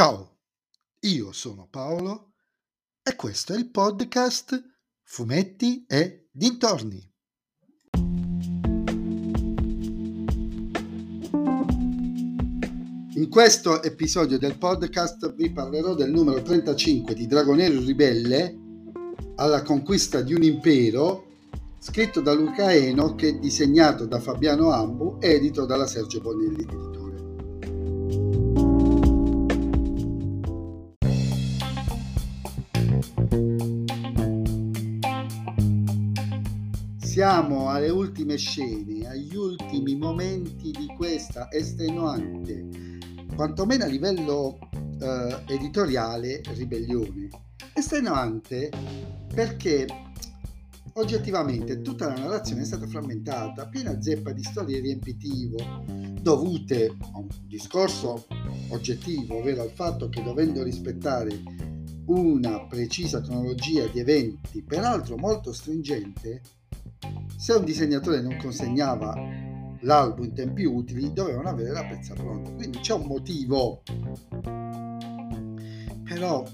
Ciao, io sono Paolo e questo è il podcast Fumetti e Dintorni. In questo episodio del podcast vi parlerò del numero 35 di Dragonero Ribelle alla conquista di un impero scritto da Luca Enoch e disegnato da Fabiano Ambu, edito dalla Sergio Bonelli Siamo alle ultime scene, agli ultimi momenti di questa estenuante, quantomeno a livello eh, editoriale, ribellione. Estenuante perché oggettivamente tutta la narrazione è stata frammentata, piena zeppa di storie riempitivo, dovute a un discorso oggettivo, ovvero al fatto che dovendo rispettare una precisa cronologia di eventi, peraltro molto stringente, se un disegnatore non consegnava l'album in tempi utili, dovevano avere la pezza pronta. Quindi c'è un motivo. Però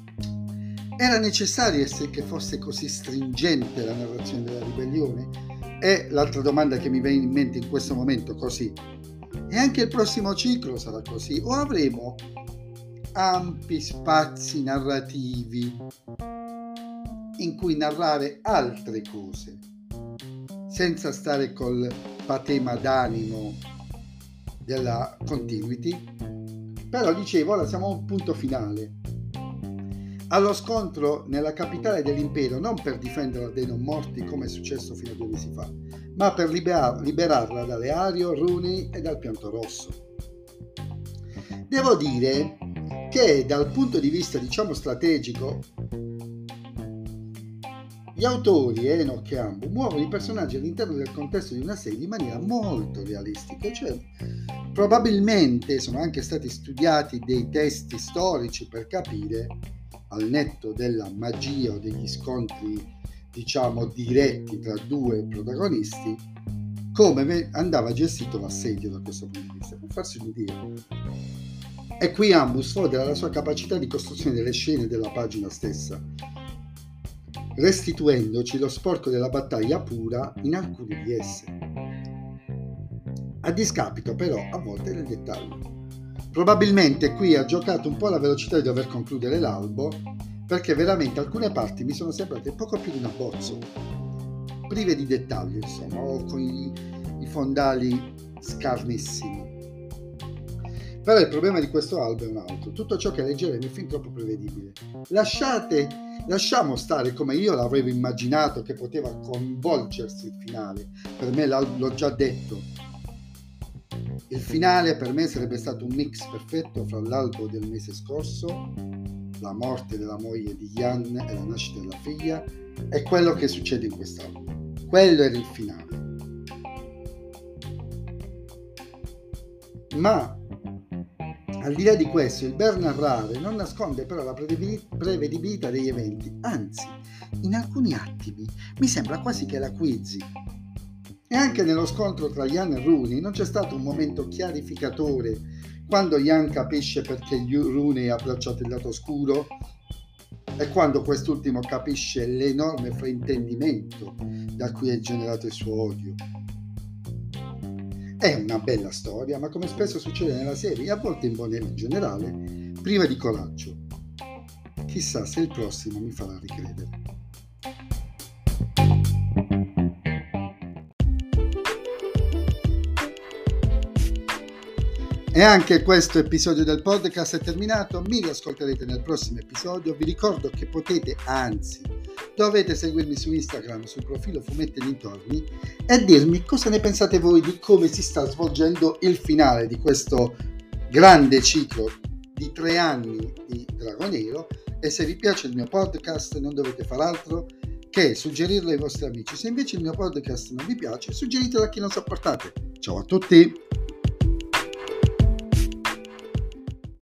era necessario che fosse così stringente la narrazione della ribellione? E l'altra domanda che mi viene in mente in questo momento, così. E anche il prossimo ciclo sarà così? O avremo ampi spazi narrativi in cui narrare altre cose, senza stare col patema d'animo della continuity? Però dicevo, ora siamo a un punto finale allo scontro nella capitale dell'impero non per difenderla dai non morti come è successo fino a due mesi fa, ma per liberar- liberarla dalle Ario, Runi e dal pianto rosso. Devo dire che dal punto di vista diciamo strategico gli autori Enoch e Ambu muovono i personaggi all'interno del contesto di una serie in maniera molto realistica, cioè probabilmente sono anche stati studiati dei testi storici per capire al netto della magia o degli scontri diciamo diretti tra due protagonisti come andava gestito l'assedio da questo punto di vista. Per farsi un'idea e qui Ambus sfodera la sua capacità di costruzione delle scene della pagina stessa restituendoci lo sporco della battaglia pura in alcune di esse. A discapito però a volte del dettaglio. Probabilmente qui ha giocato un po' la velocità di dover concludere l'albo, perché veramente alcune parti mi sono sembrate poco più di un abbozzo, prive di dettagli, insomma, o con i, i fondali scarnissimi. Però il problema di questo albo è un altro. Tutto ciò che leggeremo è fin troppo prevedibile. Lasciate, lasciamo stare come io l'avevo immaginato che poteva coinvolgersi il finale. Per me l'ho già detto, il finale per me sarebbe stato un mix perfetto fra l'albo del mese scorso, la morte della moglie di Jan e la nascita della figlia, e quello che succede in quest'albo. Quello era il finale. Ma al di là di questo, il ben narrare non nasconde però la prevedibilità degli eventi, anzi, in alcuni attimi mi sembra quasi che la quizi e anche nello scontro tra Jan e Rooney non c'è stato un momento chiarificatore quando Jan capisce perché Rooney ha abbracciato il lato oscuro e quando quest'ultimo capisce l'enorme fraintendimento da cui è generato il suo odio. È una bella storia, ma come spesso succede nella serie, a volte in Bonelli in generale, priva di coraggio. Chissà se il prossimo mi farà ricredere. E anche questo episodio del podcast è terminato, mi riascolterete nel prossimo episodio, vi ricordo che potete, anzi, dovete seguirmi su Instagram, sul profilo Fumetti Dintorni e dirmi cosa ne pensate voi di come si sta svolgendo il finale di questo grande ciclo di tre anni di Dragonero e se vi piace il mio podcast non dovete fare altro che suggerirlo ai vostri amici. Se invece il mio podcast non vi piace, suggeritelo a chi non sopportate. Ciao a tutti!